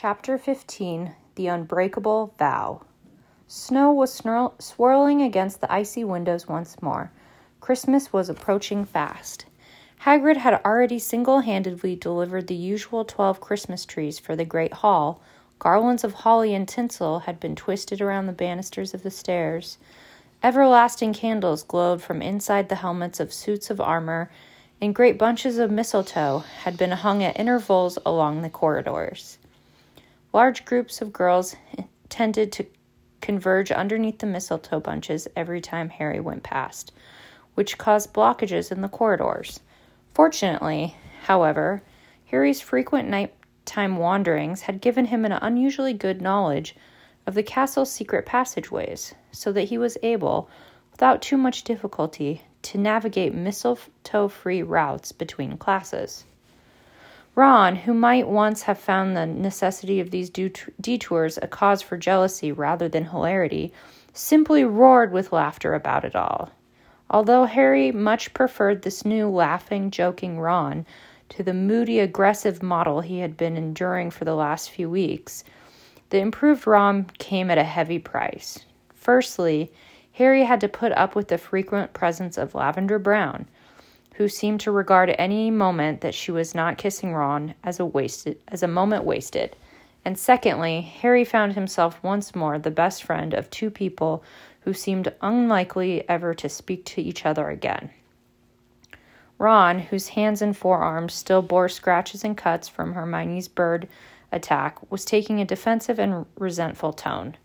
Chapter 15 The Unbreakable Vow. Snow was swirling against the icy windows once more. Christmas was approaching fast. Hagrid had already single handedly delivered the usual twelve Christmas trees for the great hall. Garlands of holly and tinsel had been twisted around the banisters of the stairs. Everlasting candles glowed from inside the helmets of suits of armor, and great bunches of mistletoe had been hung at intervals along the corridors. Large groups of girls tended to converge underneath the mistletoe bunches every time Harry went past, which caused blockages in the corridors. Fortunately, however, Harry's frequent nighttime wanderings had given him an unusually good knowledge of the castle's secret passageways, so that he was able, without too much difficulty, to navigate mistletoe free routes between classes. Ron, who might once have found the necessity of these detours a cause for jealousy rather than hilarity, simply roared with laughter about it all. Although Harry much preferred this new laughing, joking Ron to the moody, aggressive model he had been enduring for the last few weeks, the improved Ron came at a heavy price. Firstly, Harry had to put up with the frequent presence of Lavender Brown, who seemed to regard any moment that she was not kissing Ron as a wasted as a moment wasted. And secondly, Harry found himself once more the best friend of two people who seemed unlikely ever to speak to each other again. Ron, whose hands and forearms still bore scratches and cuts from Hermione's bird attack, was taking a defensive and resentful tone.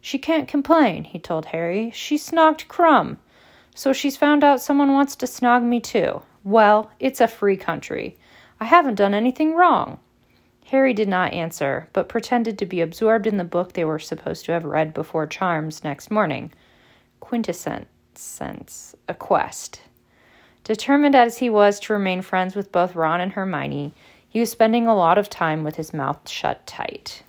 She can't complain, he told Harry. She snogged Krum. So she's found out someone wants to snog me too. Well, it's a free country. I haven't done anything wrong. Harry did not answer, but pretended to be absorbed in the book they were supposed to have read before Charms next morning. Quintessence, a quest. Determined as he was to remain friends with both Ron and Hermione, he was spending a lot of time with his mouth shut tight.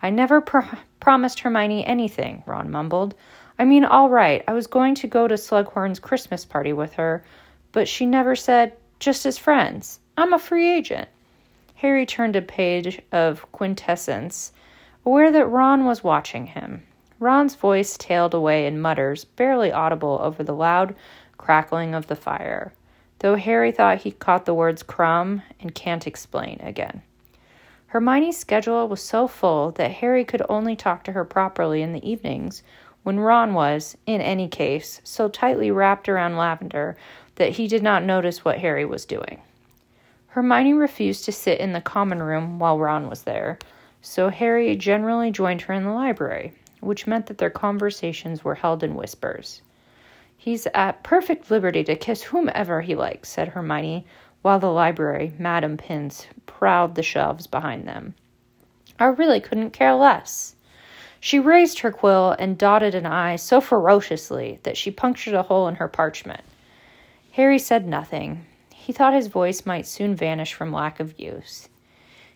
I never pr- promised Hermione anything, Ron mumbled. I mean, all right, I was going to go to Slughorn's Christmas party with her, but she never said, just as friends. I'm a free agent. Harry turned a page of Quintessence, aware that Ron was watching him. Ron's voice tailed away in mutters, barely audible over the loud crackling of the fire, though Harry thought he caught the words Krum and can't explain again. Hermione's schedule was so full that Harry could only talk to her properly in the evenings, when Ron was, in any case, so tightly wrapped around Lavender that he did not notice what Harry was doing. Hermione refused to sit in the common room while Ron was there, so Harry generally joined her in the library, which meant that their conversations were held in whispers. He's at perfect liberty to kiss whomever he likes, said Hermione, while the library, Madam Pince, prowled the shelves behind them. I really couldn't care less. She raised her quill and dotted an I so ferociously that she punctured a hole in her parchment. Harry said nothing. He thought his voice might soon vanish from lack of use.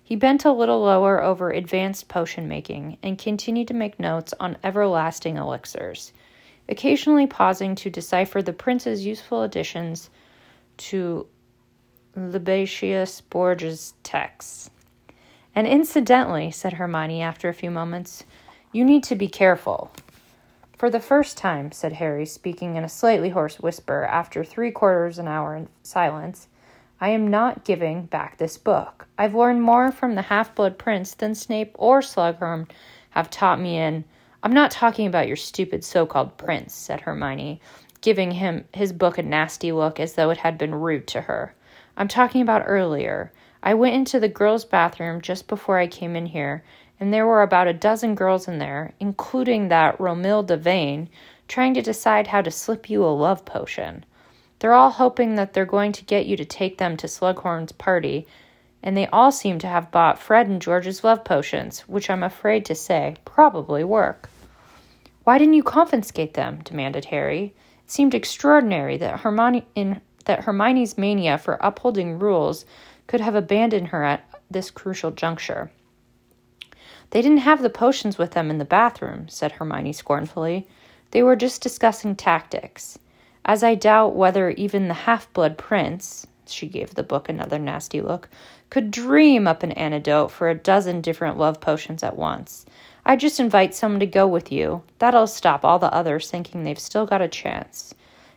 He bent a little lower over advanced potion making and continued to make notes on everlasting elixirs, occasionally pausing to decipher the prince's useful additions to Libatius Borage's texts. And incidentally, said Hermione after a few moments, you need to be careful. For the first time, said Harry, speaking in a slightly hoarse whisper after three quarters an hour in silence, I am not giving back this book. I've learned more from the half blood prince than Snape or Slughorn have taught me in. I'm not talking about your stupid so called prince, said Hermione, giving him his book a nasty look as though it had been rude to her. I'm talking about earlier. I went into the girls' bathroom just before I came in here, and there were about a dozen girls in there, including that Romilda Vane, trying to decide how to slip you a love potion. They're all hoping that they're going to get you to take them to Slughorn's party, and they all seem to have bought Fred and George's love potions, which I'm afraid to say probably work. Why didn't you confiscate them? demanded Harry. It seemed extraordinary that Hermione, in that Hermione's mania for upholding rules could have abandoned her at this crucial juncture. They didn't have the potions with them in the bathroom, said Hermione scornfully. They were just discussing tactics. As I doubt whether even the half blood prince, she gave the book another nasty look, could dream up an antidote for a dozen different love potions at once. I'd just invite someone to go with you. That'll stop all the others thinking they've still got a chance.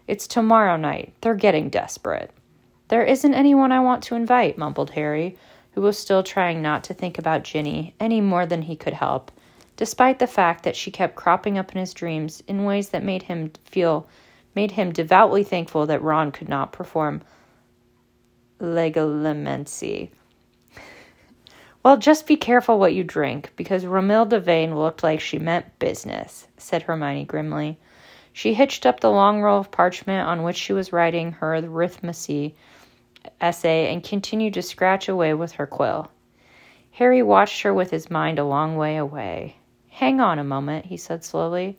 It's tomorrow night. They're getting desperate. There isn't anyone I want to invite, mumbled Harry, who was still trying not to think about Ginny any more than he could help, despite the fact that she kept cropping up in his dreams in ways that made him feel made him devoutly thankful that Ron could not perform legilimency. well, just be careful what you drink, because Romilda Vane looked like she meant business, said Hermione grimly. She hitched up the long roll of parchment on which she was writing her arithmancy essay and continued to scratch away with her quill. Harry watched her with his mind a long way away. Hang on a moment, he said slowly.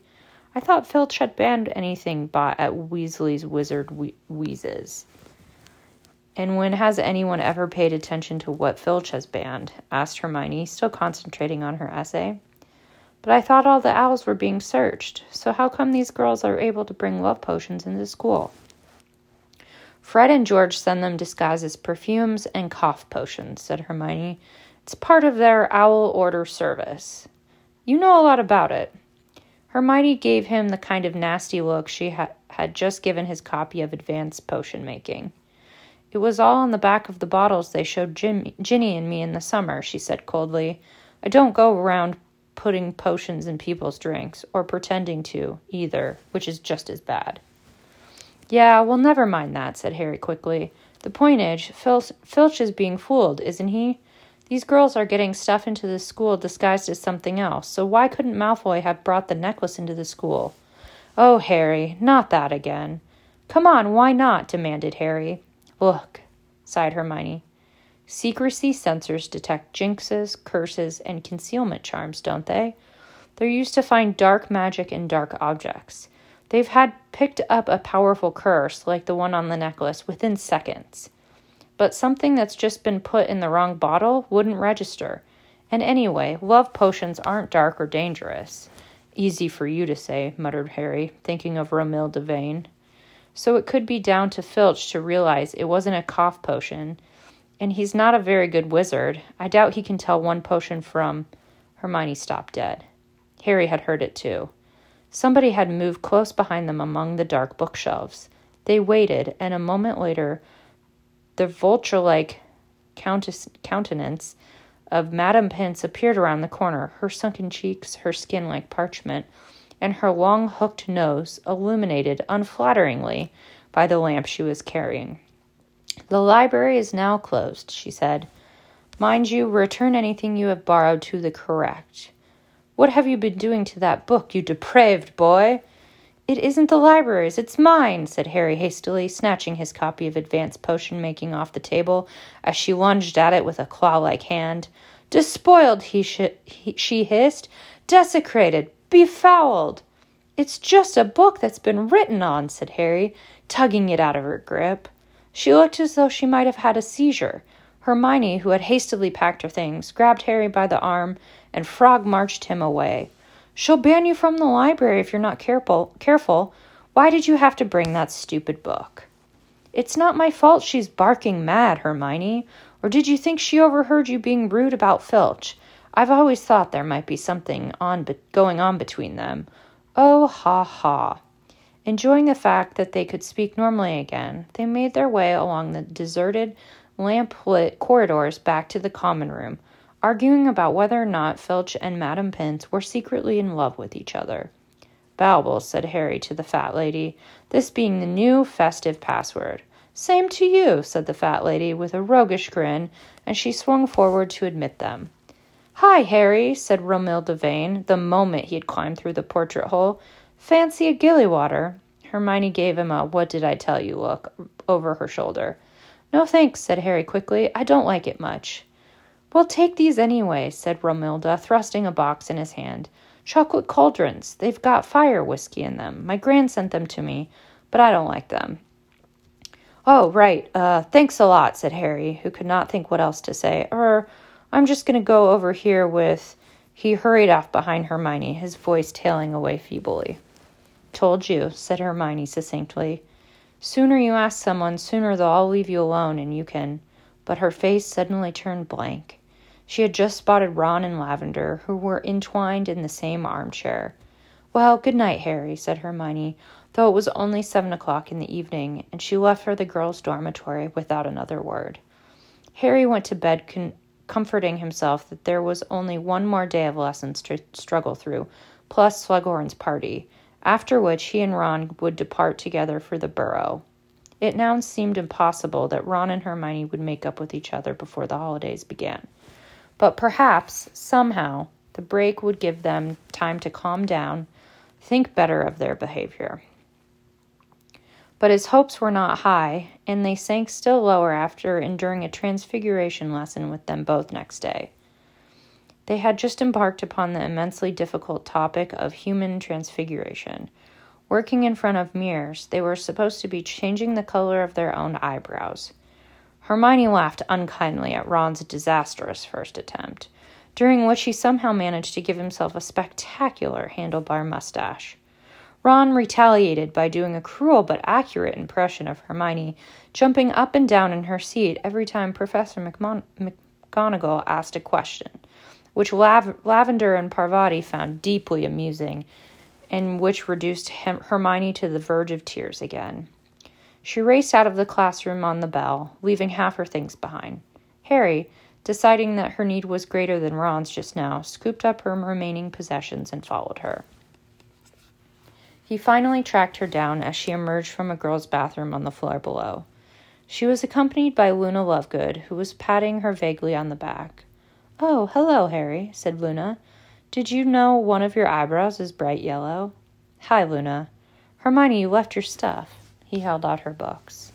I thought Filch had banned anything bought at Weasley's Wizard we- Wheezes. And when has anyone ever paid attention to what Filch has banned? asked Hermione, still concentrating on her essay. But I thought all the owls were being searched, so how come these girls are able to bring love potions into school? Fred and George send them disguised as perfumes and cough potions, said Hermione. It's part of their owl order service. You know a lot about it. Hermione gave him the kind of nasty look she ha- had just given his copy of Advanced Potion Making. It was all on the back of the bottles they showed Jim- Ginny and me in the summer, she said coldly. I don't go around putting potions in people's drinks, or pretending to, either, which is just as bad. Yeah, well, never mind that, said Harry quickly. The point is, Filch, Filch is being fooled, isn't he? These girls are getting stuff into the school disguised as something else, so why couldn't Malfoy have brought the necklace into the school? Oh, Harry, not that again. Come on, why not? demanded Harry. Look, sighed Hermione. Secrecy sensors detect jinxes, curses, and concealment charms, don't they? They're used to find dark magic in dark objects. They've had picked up a powerful curse, like the one on the necklace, within seconds. But something that's just been put in the wrong bottle wouldn't register. And anyway, love potions aren't dark or dangerous. Easy for you to say, muttered Harry, thinking of Romilda Vane. So it could be down to Filch to realize it wasn't a cough potion and he's not a very good wizard. I doubt he can tell one potion from. Hermione stopped dead. Harry had heard it too. Somebody had moved close behind them among the dark bookshelves. They waited, and a moment later, the vulture like countenance of Madame Pince appeared around the corner, her sunken cheeks, her skin like parchment, and her long hooked nose illuminated unflatteringly by the lamp she was carrying. The library is now closed, she said. Mind you, return anything you have borrowed to the correct. What have you been doing to that book, you depraved boy? It isn't the library's, it's mine, said Harry hastily, snatching his copy of Advanced Potion Making off the table as she lunged at it with a claw like hand. Despoiled, he, sh- he she hissed. Desecrated, befouled. It's just a book that's been written on, said Harry, tugging it out of her grip. She looked as though she might have had a seizure. Hermione, who had hastily packed her things, grabbed Harry by the arm and frog marched him away. She'll ban you from the library if you're not careful. Careful. Why did you have to bring that stupid book? It's not my fault she's barking mad, Hermione. Or did you think she overheard you being rude about Filch? I've always thought there might be something on be- going on between them. Oh, ha ha. Enjoying the fact that they could speak normally again, they made their way along the deserted, lamp lit corridors back to the common room, arguing about whether or not Filch and Madame Pince were secretly in love with each other. Baubles, said Harry to the fat lady, this being the new festive password. Same to you, said the fat lady with a roguish grin, and she swung forward to admit them. Hi, Harry, said Romilda Vane, the moment he had climbed through the portrait hole. Fancy a gillywater. Hermione gave him a what did I tell you look over her shoulder. No thanks, said Harry quickly. I don't like it much. Well, take these anyway, said Romilda, thrusting a box in his hand. Chocolate cauldrons. They've got fire whiskey in them. My gran sent them to me, but I don't like them. Oh, right. Uh, thanks a lot, said Harry, who could not think what else to say. Er, I'm just going to go over here with. He hurried off behind Hermione, his voice tailing away feebly. Told you, said Hermione succinctly. Sooner you ask someone, sooner they'll all leave you alone and you can. but her face suddenly turned blank. She had just spotted Ron and Lavender, who were entwined in the same armchair. Well, good night, Harry, said Hermione, though it was only seven o'clock in the evening, and she left for the girls' dormitory without another word. Harry went to bed con- comforting himself that there was only one more day of lessons to struggle through, plus Slughorn's party, after which he and Ron would depart together for the Burrow. It now seemed impossible that Ron and Hermione would make up with each other before the holidays began. But perhaps, somehow, the break would give them time to calm down, think better of their behavior. But his hopes were not high, and they sank still lower after enduring a transfiguration lesson with them both next day. They had just embarked upon the immensely difficult topic of human transfiguration. Working in front of mirrors, they were supposed to be changing the color of their own eyebrows. Hermione laughed unkindly at Ron's disastrous first attempt, during which he somehow managed to give himself a spectacular handlebar mustache. Ron retaliated by doing a cruel but accurate impression of Hermione, jumping up and down in her seat every time Professor McMon- McGonagall asked a question, which Lav- Lavender and Parvati found deeply amusing, and which reduced Hermione to the verge of tears again. She raced out of the classroom on the bell, leaving half her things behind. Harry, deciding that her need was greater than Ron's just now, scooped up her remaining possessions and followed her. He finally tracked her down as she emerged from a girl's bathroom on the floor below. She was accompanied by Luna Lovegood, who was patting her vaguely on the back. Oh, hello, Harry, said Luna. Did you know one of your eyebrows is bright yellow? Hi, Luna. Hermione, you left your stuff. He held out her books.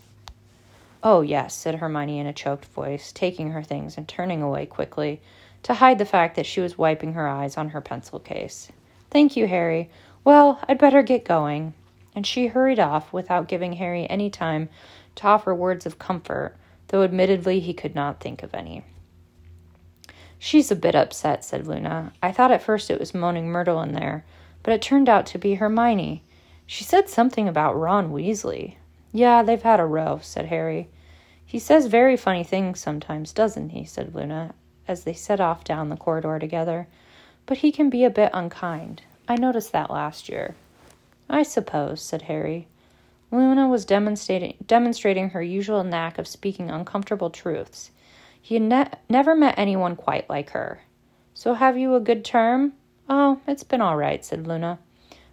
Oh, yes, said Hermione in a choked voice, taking her things and turning away quickly to hide the fact that she was wiping her eyes on her pencil case. Thank you, Harry. Well, I'd better get going. And she hurried off without giving Harry any time to offer words of comfort, though admittedly he could not think of any. She's a bit upset, said Luna. I thought at first it was Moaning Myrtle in there, but it turned out to be Hermione. She said something about Ron Weasley. Yeah, they've had a row, said Harry. He says very funny things sometimes, doesn't he? said Luna, as they set off down the corridor together. But he can be a bit unkind. I noticed that last year. I suppose, said Harry. Luna was demonstrating, demonstrating her usual knack of speaking uncomfortable truths. He ne- never met anyone quite like her. So have you a good term? Oh, it's been all right, said Luna.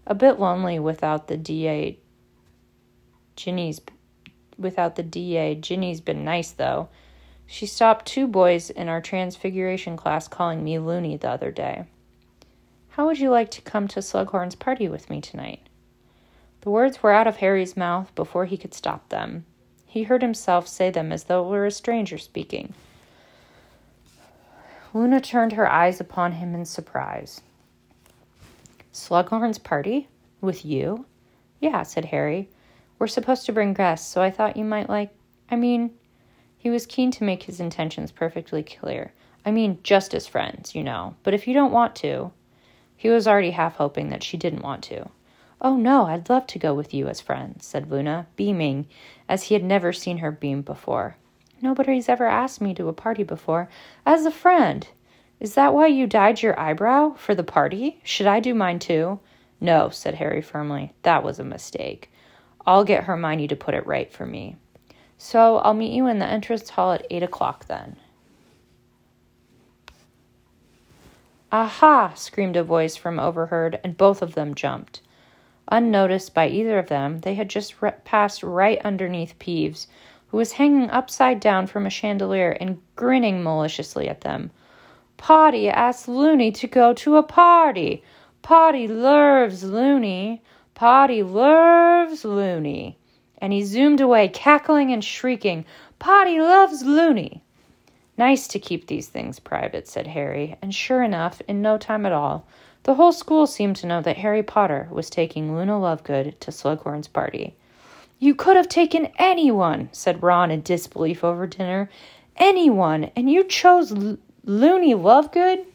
A bit lonely without the DA. Ginny's without the DA. Ginny's been nice though. She stopped two boys in our transfiguration class calling me loony the other day. How would you like to come to Slughorn's party with me tonight? The words were out of Harry's mouth before he could stop them. He heard himself say them as though it were a stranger speaking. Luna turned her eyes upon him in surprise. Slughorn's party? With you? Yeah, said Harry. We're supposed to bring guests, so I thought you might like. I mean, he was keen to make his intentions perfectly clear. I mean, just as friends, you know. But if you don't want to. He was already half hoping that she didn't want to. Oh, no, I'd love to go with you as friends, said Luna, beaming, as he had never seen her beam before. Nobody's ever asked me to a party before. As a friend. Is that why you dyed your eyebrow? For the party? Should I do mine too? No, said Harry firmly. That was a mistake. I'll get Hermione to put it right for me. So I'll meet you in the entrance hall at eight o'clock then. Aha! screamed a voice from overheard, and both of them jumped. Unnoticed by either of them, they had just re- passed right underneath Peeves, who was hanging upside down from a chandelier and grinning maliciously at them. Potty asked Loony to go to a party. Potty loves Loony. Potty loves Loony. And he zoomed away, cackling and shrieking, Potty loves Loony. Nice to keep these things private, said Harry, and sure enough, in no time at all, the whole school seemed to know that Harry Potter was taking Luna Lovegood to Slughorn's party. You could have taken anyone, said Ron in disbelief over dinner. Anyone, and you chose L- Loony Lovegood?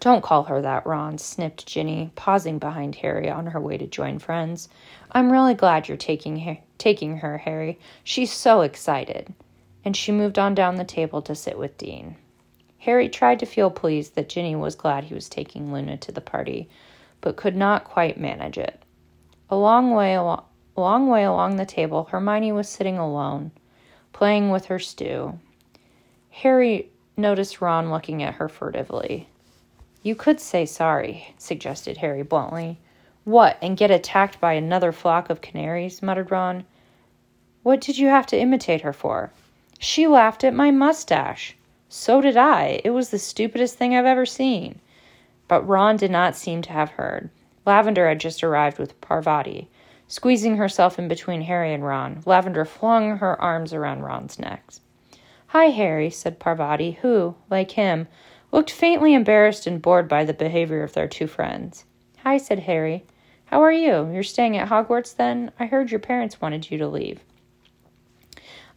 Don't call her that, Ron, snipped Ginny, pausing behind Harry on her way to join friends. I'm really glad you're taking her, taking her, Harry. She's so excited. and she moved on down the table to sit with Dean. Harry tried to feel pleased that Ginny was glad he was taking Luna to the party, but could not quite manage it. A long way, a long way along the table, Hermione was sitting alone, playing with her stew. Harry noticed Ron looking at her furtively. You could say sorry, suggested Harry bluntly. What, and get attacked by another flock of canaries? muttered Ron. What did you have to imitate her for? She laughed at my mustache. So did I. It was the stupidest thing I've ever seen. But Ron did not seem to have heard. Lavender had just arrived with Parvati. Squeezing herself in between Harry and Ron, Lavender flung her arms around Ron's neck. Hi, Harry, said Parvati, who, like him, looked faintly embarrassed and bored by the behavior of their two friends. Hi, said Harry. How are you? You're staying at Hogwarts then? I heard your parents wanted you to leave.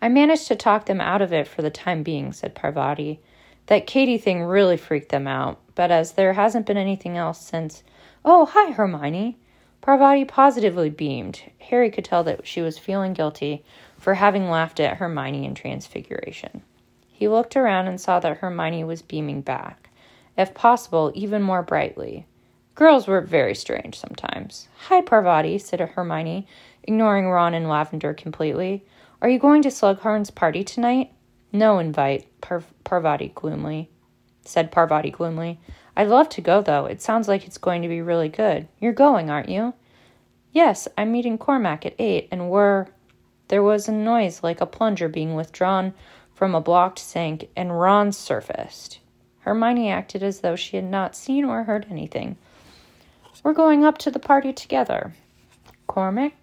I managed to talk them out of it for the time being, said Parvati. That Katie thing really freaked them out, but as there hasn't been anything else since. Oh, hi, Hermione. Parvati positively beamed. Harry could tell that she was feeling guilty for having laughed at Hermione in Transfiguration. He looked around and saw that Hermione was beaming back, if possible, even more brightly. Girls were very strange sometimes. Hi, Parvati, said Hermione, ignoring Ron and Lavender completely. Are you going to Slughorn's party tonight? No invite, Par- Parvati gloomily. Said Parvati gloomily. I'd love to go, though. It sounds like it's going to be really good. You're going, aren't you? Yes, I'm meeting Cormac at eight, and we're. There was a noise like a plunger being withdrawn from a blocked sink, and Ron surfaced. Hermione acted as though she had not seen or heard anything. We're going up to the party together. Cormac?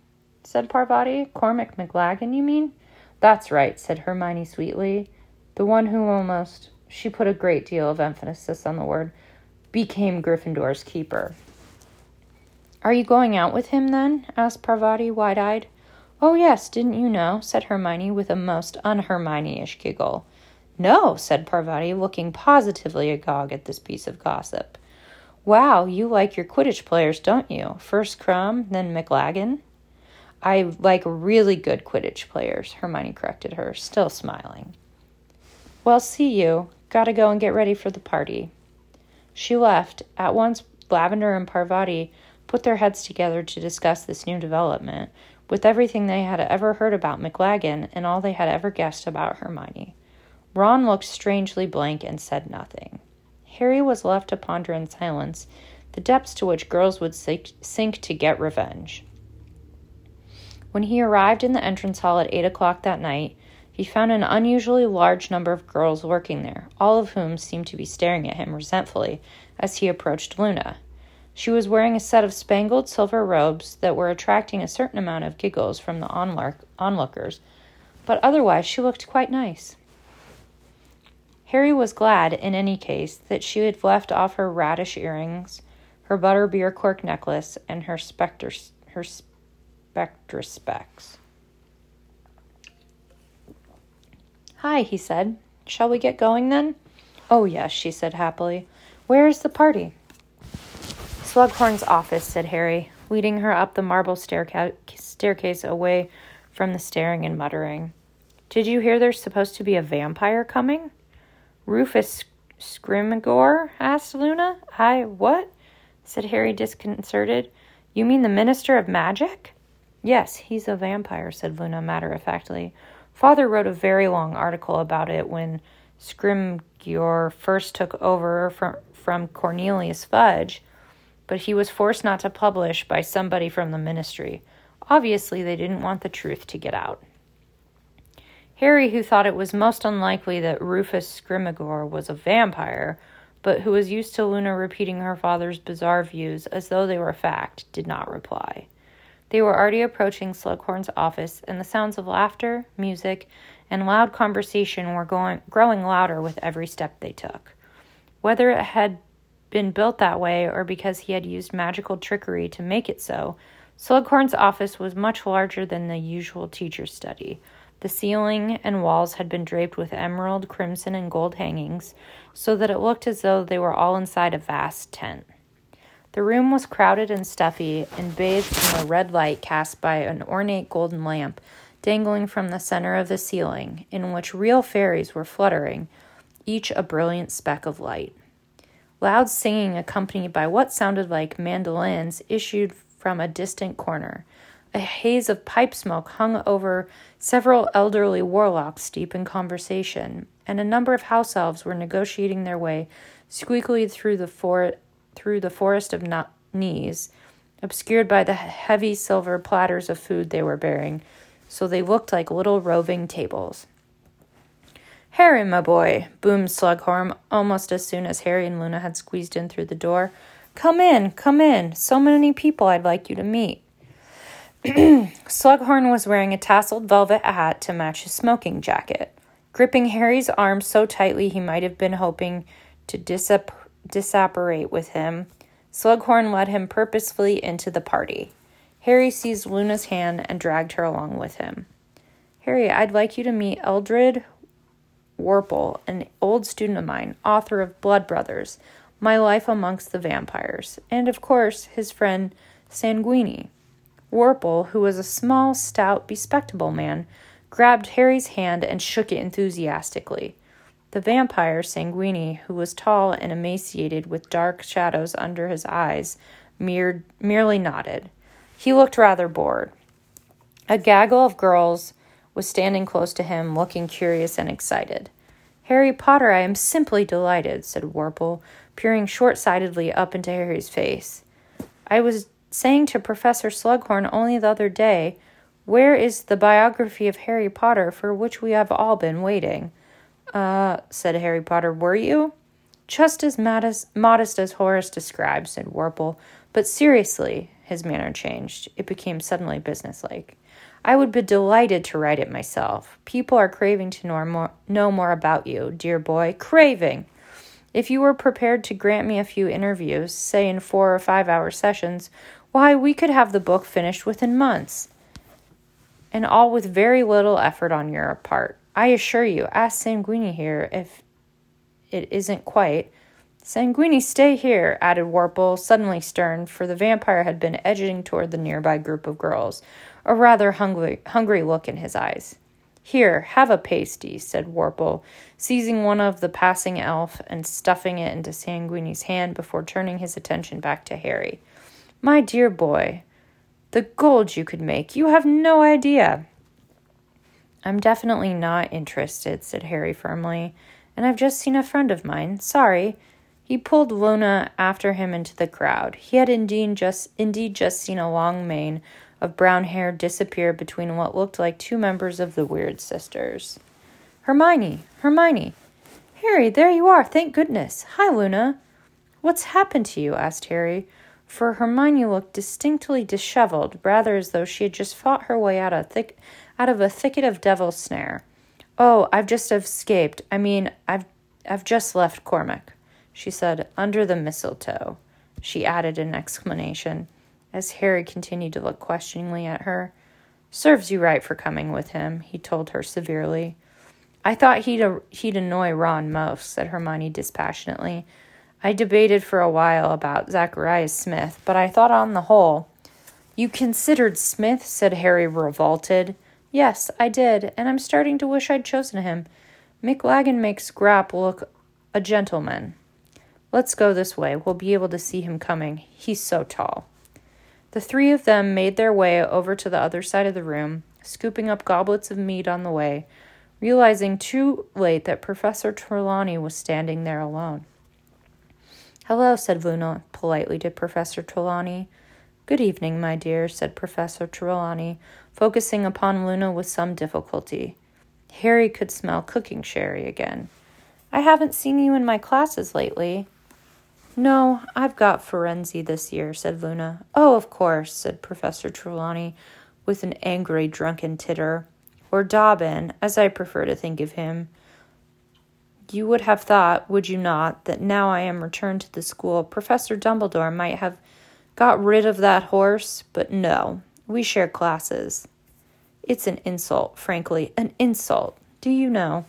said Parvati. Cormac McLaggen, you mean? That's right, said Hermione sweetly. The one who almost, she put a great deal of emphasis on the word, became Gryffindor's keeper. Are you going out with him then? asked Parvati, wide eyed. Oh, yes, didn't you know? said Hermione with a most un Hermione ish giggle. No, said Parvati, looking positively agog at this piece of gossip. Wow, you like your Quidditch players, don't you? First Krum, then McLaggen. I like really good Quidditch players, Hermione corrected her, still smiling. Well, see you. Gotta go and get ready for the party. She left. At once, Lavender and Parvati put their heads together to discuss this new development, with everything they had ever heard about McLaggen and all they had ever guessed about Hermione. Ron looked strangely blank and said nothing. Harry was left to ponder in silence the depths to which girls would sink to get revenge. When he arrived in the entrance hall at eight o'clock that night, he found an unusually large number of girls working there, all of whom seemed to be staring at him resentfully as he approached Luna. She was wearing a set of spangled silver robes that were attracting a certain amount of giggles from the onlookers, but otherwise she looked quite nice. Harry was glad, in any case, that she had left off her radish earrings, her butterbeer cork necklace, and her specter, her Spectrespecs. Hi, he said. Shall we get going then? Oh, yes, she said happily. Where is the party? Slughorn's office, said Harry, leading her up the marble stairca- staircase away from the staring and muttering. Did you hear there's supposed to be a vampire coming? Rufus Scrimgeour? asked Luna. I what? said Harry, disconcerted. You mean the Minister of Magic? Yes, he's a vampire, said Luna matter of factly. Father wrote a very long article about it when Scrimgeour first took over from, from Cornelius Fudge, but he was forced not to publish by somebody from the ministry. Obviously, they didn't want the truth to get out. Harry, who thought it was most unlikely that Rufus Scrimgeour was a vampire, but who was used to Luna repeating her father's bizarre views as though they were fact, did not reply. They were already approaching Slughorn's office, and the sounds of laughter, music, and loud conversation were going, growing louder with every step they took. Whether it had been built that way or because he had used magical trickery to make it so, Slughorn's office was much larger than the usual teacher's study. The ceiling and walls had been draped with emerald, crimson, and gold hangings, so that it looked as though they were all inside a vast tent. The room was crowded and stuffy and bathed in the red light cast by an ornate golden lamp dangling from the center of the ceiling, in which real fairies were fluttering, each a brilliant speck of light. Loud singing, accompanied by what sounded like mandolins, issued from a distant corner. A haze of pipe smoke hung over several elderly warlocks deep in conversation, and a number of house elves were negotiating their way squeakily through the, for- through the forest of knees, obscured by the heavy silver platters of food they were bearing, so they looked like little roving tables. Harry, my boy, boomed Slughorn almost as soon as Harry and Luna had squeezed in through the door. Come in, come in. So many people I'd like you to meet. Slughorn was wearing a tasseled velvet hat to match his smoking jacket. Gripping Harry's arm so tightly he might have been hoping to disap- disapparate with him, Slughorn led him purposefully into the party. Harry seized Luna's hand and dragged her along with him. Harry, I'd like you to meet Eldred Warple, an old student of mine, author of Blood Brothers, My Life Amongst the Vampires, and of course his friend Sanguini. Warple, who was a small, stout, bespectable man, grabbed Harry's hand and shook it enthusiastically. The vampire, Sanguini, who was tall and emaciated with dark shadows under his eyes, mere- merely nodded. He looked rather bored. A gaggle of girls was standing close to him, looking curious and excited. Harry Potter, I am simply delighted, said Warple, peering short sightedly up into Harry's face. I was saying to Professor Slughorn only the other day, Where is the biography of Harry Potter for which we have all been waiting? Uh, said Harry Potter, were you? Just as modest, modest as Horace described, said Warple. But seriously, his manner changed. It became suddenly businesslike. I would be delighted to write it myself. People are craving to know more, know more about you, dear boy. Craving! If you were prepared to grant me a few interviews, say in four or five hour sessions, why, we could have the book finished within months. And all with very little effort on your part. I assure you, ask Sanguini here if it isn't quite. Sanguini, stay here, added Warple, suddenly stern, for the vampire had been edging toward the nearby group of girls, a rather hungry, hungry look in his eyes. Here, have a pasty, said Warple, seizing one of the passing elf and stuffing it into Sanguini's hand before turning his attention back to Harry. My dear boy, the gold you could make, you have no idea. I'm definitely not interested, said Harry firmly, and I've just seen a friend of mine. Sorry. He pulled Luna after him into the crowd. He had indeed just indeed just seen a long mane of brown hair disappear between what looked like two members of the Weird Sisters. Hermione, Hermione. Harry, there you are, thank goodness. Hi, Luna. What's happened to you? asked Harry, for Hermione looked distinctly disheveled, rather as though she had just fought her way out of, thick, out of a thicket of devil's snare. Oh, I've just escaped. I mean, I've I've just left Cormac, she said, under the mistletoe. She added an exclamation as Harry continued to look questioningly at her. Serves you right for coming with him, he told her severely. I thought he'd, he'd annoy Ron most, said Hermione dispassionately. I debated for a while about Zacharias Smith, but I thought on the whole. You considered Smith, said Harry, revolted. Yes, I did, and I'm starting to wish I'd chosen him. McLaggen makes Grawp look a gentleman. Let's go this way. We'll be able to see him coming. He's so tall. The three of them made their way over to the other side of the room, scooping up goblets of mead on the way, realizing too late that Professor Trelawney was standing there alone. Hello, said Luna politely to Professor Trelawney. Good evening, my dear, said Professor Trelawney, focusing upon Luna with some difficulty. Harry could smell cooking sherry again. I haven't seen you in my classes lately. No, I've got Firenze this year, said Luna. Oh, of course, said Professor Trelawney, with an angry, drunken titter. Or Dobbin, as I prefer to think of him. You would have thought, would you not, that now I am returned to the school, Professor Dumbledore might have got rid of that horse, but no, we share classes. It's an insult, frankly, an insult. Do you know?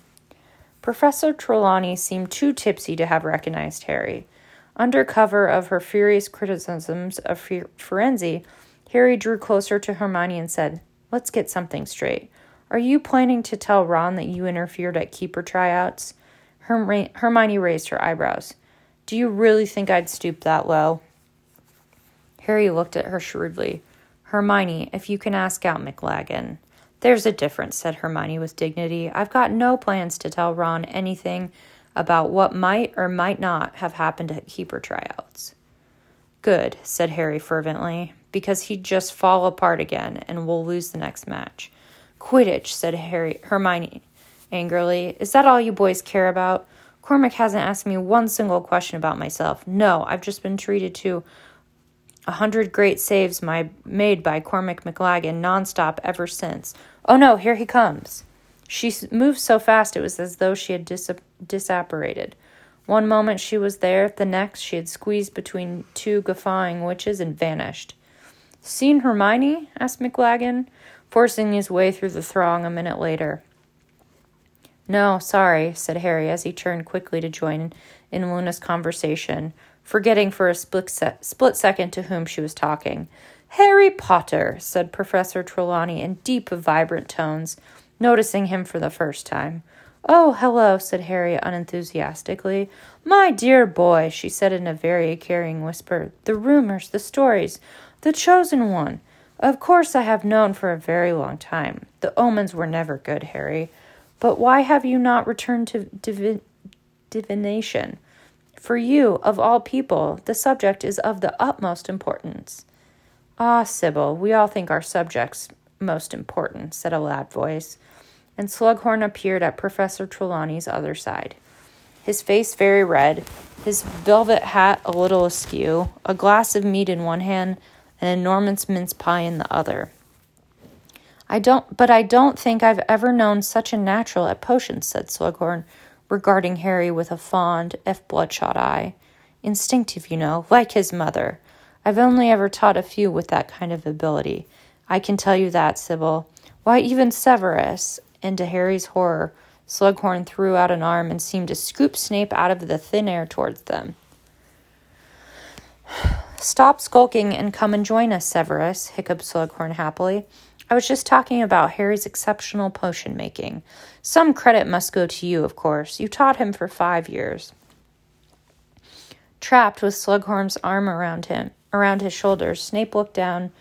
Professor Trelawney seemed too tipsy to have recognized Harry. Under cover of her furious criticisms of Firenze, Harry drew closer to Hermione and said, Let's get something straight. Are you planning to tell Ron that you interfered at keeper tryouts? Herm- Hermione raised her eyebrows. Do you really think I'd stoop that low? Harry looked at her shrewdly. Hermione, if you can ask out McLaggen. There's a difference, said Hermione with dignity. I've got no plans to tell Ron anything about what might or might not have happened at keeper tryouts. Good, said Harry fervently, because he'd just fall apart again and we'll lose the next match. Quidditch, said Harry Hermione angrily. Is that all you boys care about? Cormac hasn't asked me one single question about myself. No, I've just been treated to a hundred great saves my, made by Cormac McLaggen nonstop ever since. Oh no, here he comes. She moved so fast it was as though she had dis- disapparated. One moment she was there, the next she had squeezed between two guffawing witches and vanished. Seen Hermione? asked McLaggen, forcing his way through the throng a minute later. No, sorry, said Harry as he turned quickly to join in Luna's conversation, forgetting for a split, se- split second to whom she was talking. Harry Potter, said Professor Trelawney in deep, vibrant tones, noticing him for the first time. Oh, hello, said Harry unenthusiastically. My dear boy, she said in a very carrying whisper. The rumors, the stories, the chosen one. Of course, I have known for a very long time. The omens were never good, Harry. But why have you not returned to divi- divination? For you, of all people, the subject is of the utmost importance. Ah, Sybil, we all think our subject's most important, said a loud voice, and Slughorn appeared at Professor Trelawney's other side. His face very red, his velvet hat a little askew, a glass of meat in one hand, an enormous mince pie in the other. I don't, but I don't think I've ever known such a natural at potions, said Slughorn, regarding Harry with a fond, if bloodshot eye. Instinctive, you know, like his mother. I've only ever taught a few with that kind of ability. I can tell you that, Sybil. Why, even Severus, and to Harry's horror, Slughorn threw out an arm and seemed to scoop Snape out of the thin air towards them. Stop skulking and come and join us, Severus, hiccuped Slughorn happily. I was just talking about Harry's exceptional potion making. Some credit must go to you, of course. You taught him for five years. Trapped with Slughorn's arm around him, around his shoulders, Snape looked down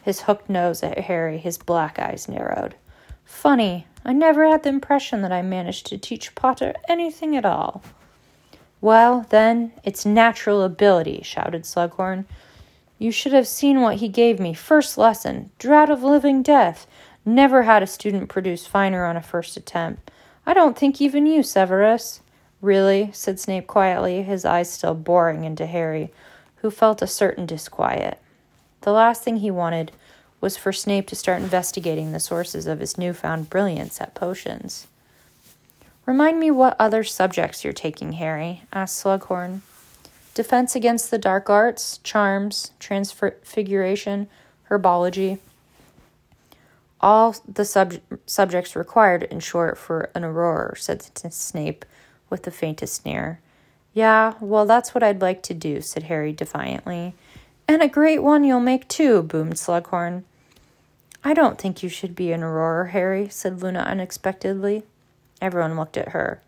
his hooked nose at Harry, his black eyes narrowed. Funny, I never had the impression that I managed to teach Potter anything at all. Well, then, it's natural ability, shouted Slughorn. You should have seen what he gave me. First lesson, Draught of Living Death. Never had a student produce finer on a first attempt. I don't think even you, Severus. Really? said Snape quietly, his eyes still boring into Harry, who felt a certain disquiet. The last thing he wanted was for Snape to start investigating the sources of his newfound brilliance at potions. Remind me what other subjects you're taking, Harry, asked Slughorn. Defense against the dark arts, charms, transfiguration, herbology. All the sub- subjects required, in short, for an auror, said Snape with the faintest sneer. Yeah, well, that's what I'd like to do, said Harry defiantly. And a great one you'll make, too, boomed Slughorn. I don't think you should be an auror, Harry, said Luna unexpectedly. Everyone looked at her.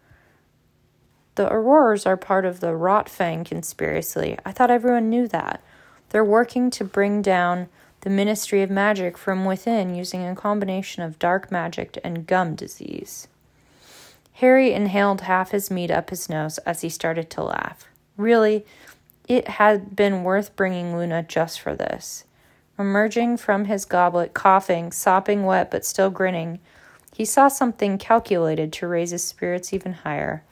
The Aurors are part of the Rotfang conspiracy. I thought everyone knew that. They're working to bring down the Ministry of Magic from within using a combination of dark magic and gum disease. Harry inhaled half his meat up his nose as he started to laugh. Really, it had been worth bringing Luna just for this. Emerging from his goblet, coughing, sopping wet but still grinning, he saw something calculated to raise his spirits even higher.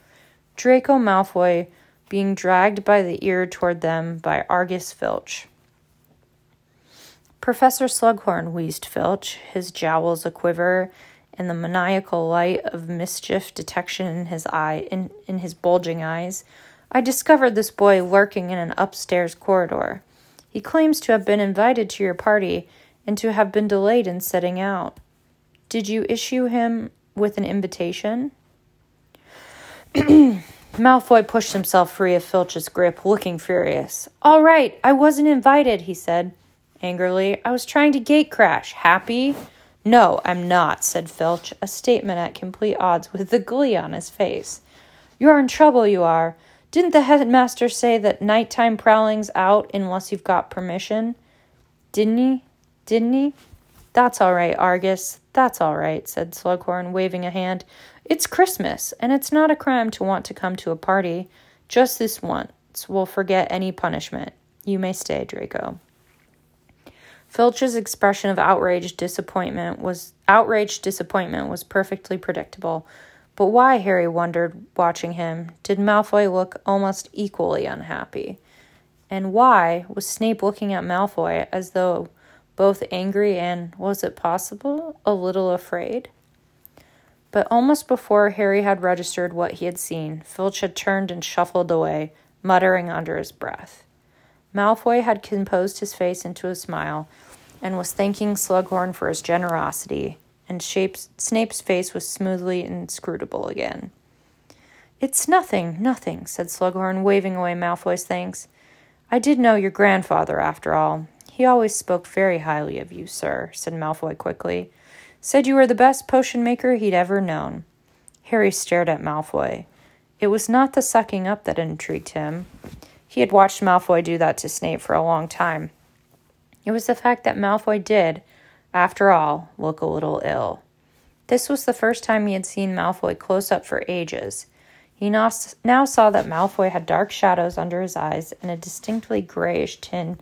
Draco Malfoy being dragged by the ear toward them by Argus Filch. Professor Slughorn, wheezed Filch, his jowls a quiver, and the maniacal light of mischief detection in his eye in, in his bulging eyes. I discovered this boy lurking in an upstairs corridor. He claims to have been invited to your party and to have been delayed in setting out. Did you issue him with an invitation? Malfoy pushed himself free of Filch's grip, looking furious. All right, I wasn't invited, he said angrily. I was trying to gate crash. Happy? No, I'm not, said Filch, a statement at complete odds with the glee on his face. You're in trouble, you are. Didn't the headmaster say that nighttime prowling's out unless you've got permission? Didn't he? Didn't he? That's all right, Argus. That's all right, said Slughorn, waving a hand. It's Christmas, and it's not a crime to want to come to a party. Just this once. We'll forget any punishment. You may stay, Draco. Filch's expression of outraged disappointment was outraged disappointment was perfectly predictable. But why, Harry wondered, watching him, did Malfoy look almost equally unhappy? And why was Snape looking at Malfoy as though both angry and, was it possible, a little afraid? But almost before Harry had registered what he had seen, Filch had turned and shuffled away, muttering under his breath. Malfoy had composed his face into a smile and was thanking Slughorn for his generosity, and Snape's face was smoothly inscrutable again. It's nothing, nothing, said Slughorn, waving away Malfoy's thanks. I did know your grandfather, after all. He always spoke very highly of you, sir, said Malfoy quickly. Said you were the best potion maker he'd ever known. Harry stared at Malfoy. It was not the sucking up that intrigued him. He had watched Malfoy do that to Snape for a long time. It was the fact that Malfoy did, after all, look a little ill. This was the first time he had seen Malfoy close up for ages. He now, saw that Malfoy had dark shadows under his eyes and a distinctly grayish tin,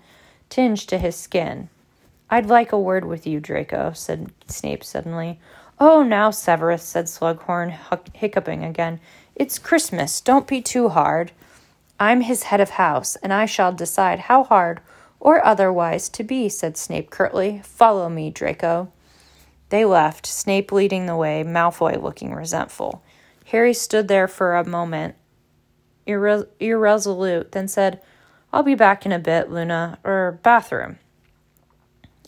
tinge to his skin. I'd like a word with you, Draco, said Snape suddenly. Oh, now, Severus, said Slughorn, hiccuping again. It's Christmas. Don't be too hard. I'm his head of house, and I shall decide how hard or otherwise to be, said Snape curtly. Follow me, Draco. They left, Snape leading the way, Malfoy looking resentful. Harry stood there for a moment, irre- irresolute, then said, I'll be back in a bit, Luna, or bathroom.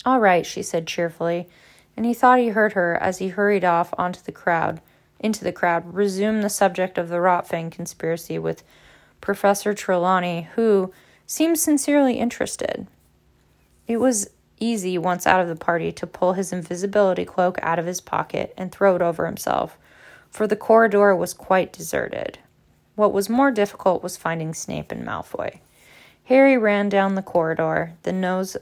All right, she said cheerfully, and he thought he heard her as he hurried off onto the crowd, into the crowd, resume the subject of the Rotfang conspiracy with Professor Trelawney, who, seemed sincerely interested. It was easy, once out of the party, to pull his invisibility cloak out of his pocket and throw it over himself, for the corridor was quite deserted. What was more difficult was finding Snape and Malfoy. Harry ran down the corridor, the nose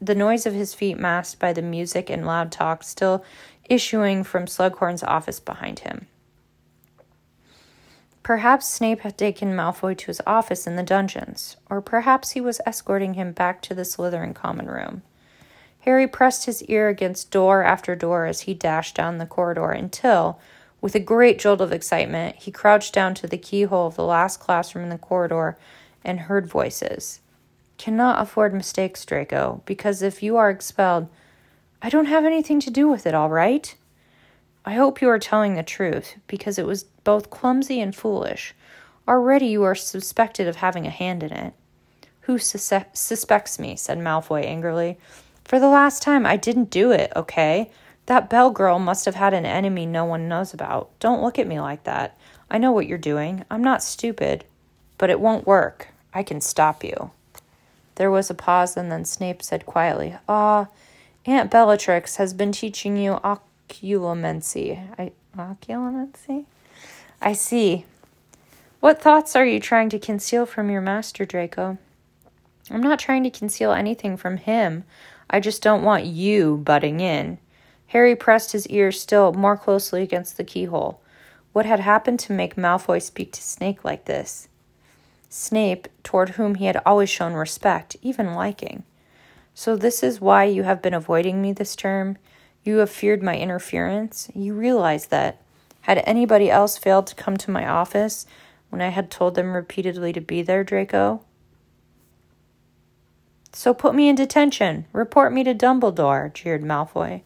the noise of his feet masked by the music and loud talk still issuing from Slughorn's office behind him. Perhaps Snape had taken Malfoy to his office in the dungeons, or perhaps he was escorting him back to the Slytherin common room. Harry pressed his ear against door after door as he dashed down the corridor until, with a great jolt of excitement, he crouched down to the keyhole of the last classroom in the corridor and heard voices. Cannot afford mistakes, Draco, because if you are expelled, I don't have anything to do with it, all right? I hope you are telling the truth, because it was both clumsy and foolish. Already you are suspected of having a hand in it. Who sus- suspects me? said Malfoy angrily. For the last time, I didn't do it, okay? That Bell girl must have had an enemy no one knows about. Don't look at me like that. I know what you're doing. I'm not stupid. But it won't work. I can stop you. There was a pause, and then Snape said quietly, Ah, Aunt Bellatrix has been teaching you occlumency. I, occlumency? I see. What thoughts are you trying to conceal from your master, Draco? I'm not trying to conceal anything from him. I just don't want you butting in. Harry pressed his ear still more closely against the keyhole. What had happened to make Malfoy speak to Snape like this? Snape, toward whom he had always shown respect, even liking. So, this is why you have been avoiding me this term? You have feared my interference? You realize that. Had anybody else failed to come to my office when I had told them repeatedly to be there, Draco? So put me in detention. Report me to Dumbledore, jeered Malfoy.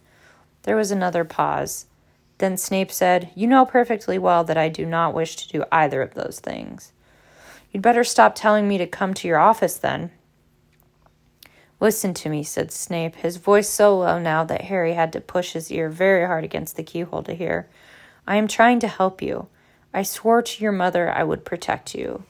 There was another pause. Then Snape said, You know perfectly well that I do not wish to do either of those things. You'd better stop telling me to come to your office then. Listen to me, said Snape, his voice so low now that Harry had to push his ear very hard against the keyhole to hear. I am trying to help you. I swore to your mother I would protect you.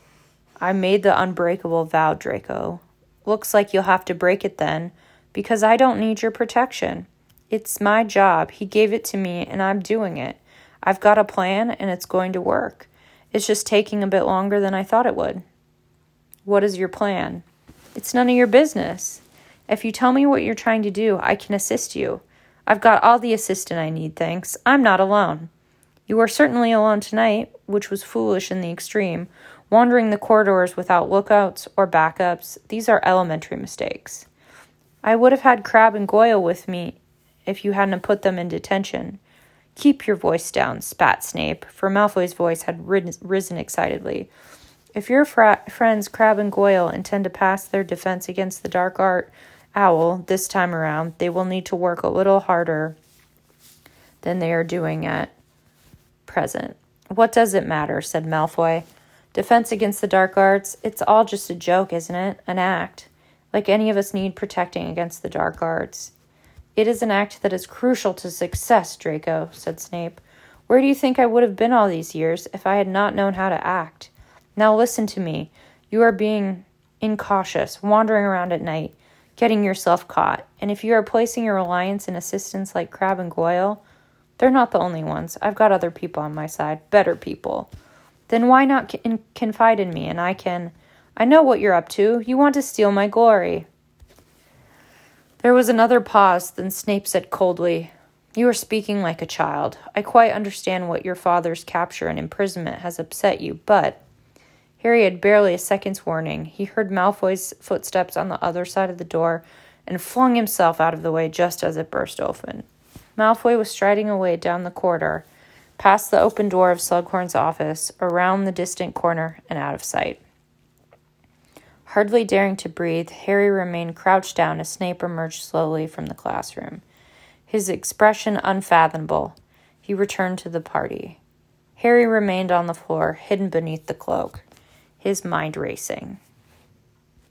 I made the unbreakable vow, Draco. Looks like you'll have to break it then, because I don't need your protection. It's my job. He gave it to me, and I'm doing it. I've got a plan, and it's going to work. It's just taking a bit longer than I thought it would. What is your plan? It's none of your business. If you tell me what you're trying to do, I can assist you. I've got all the assistance I need, thanks. I'm not alone. You are certainly alone tonight, which was foolish in the extreme. Wandering the corridors without lookouts or backups, these are elementary mistakes. I would have had Crabbe and Goyle with me if you hadn't put them in detention. Keep your voice down, spat Snape, for Malfoy's voice had risen excitedly. If your fra- friends Crabbe and Goyle intend to pass their defense against the dark art owl this time around, they will need to work a little harder than they are doing at present. What does it matter? said Malfoy. Defense against the dark arts, it's all just a joke, isn't it? An act. Like any of us need protecting against the dark arts. It is an act that is crucial to success, Draco, said Snape. Where do you think I would have been all these years if I had not known how to act? Now listen to me. You are being incautious, wandering around at night, getting yourself caught. And if you are placing your reliance in assistants like Crabbe and Goyle, they're not the only ones. I've got other people on my side, better people. Then why not confide in me and I can. I know what you're up to. You want to steal my glory. There was another pause, then Snape said coldly, You are speaking like a child. I quite understand what your father's capture and imprisonment has upset you, but Harry had barely a second's warning. He heard Malfoy's footsteps on the other side of the door and flung himself out of the way just as it burst open. Malfoy was striding away down the corridor, past the open door of Slughorn's office, around the distant corner, and out of sight. Hardly daring to breathe, Harry remained crouched down as Snape emerged slowly from the classroom. His expression unfathomable. He returned to the party. Harry remained on the floor, hidden beneath the cloak his mind racing.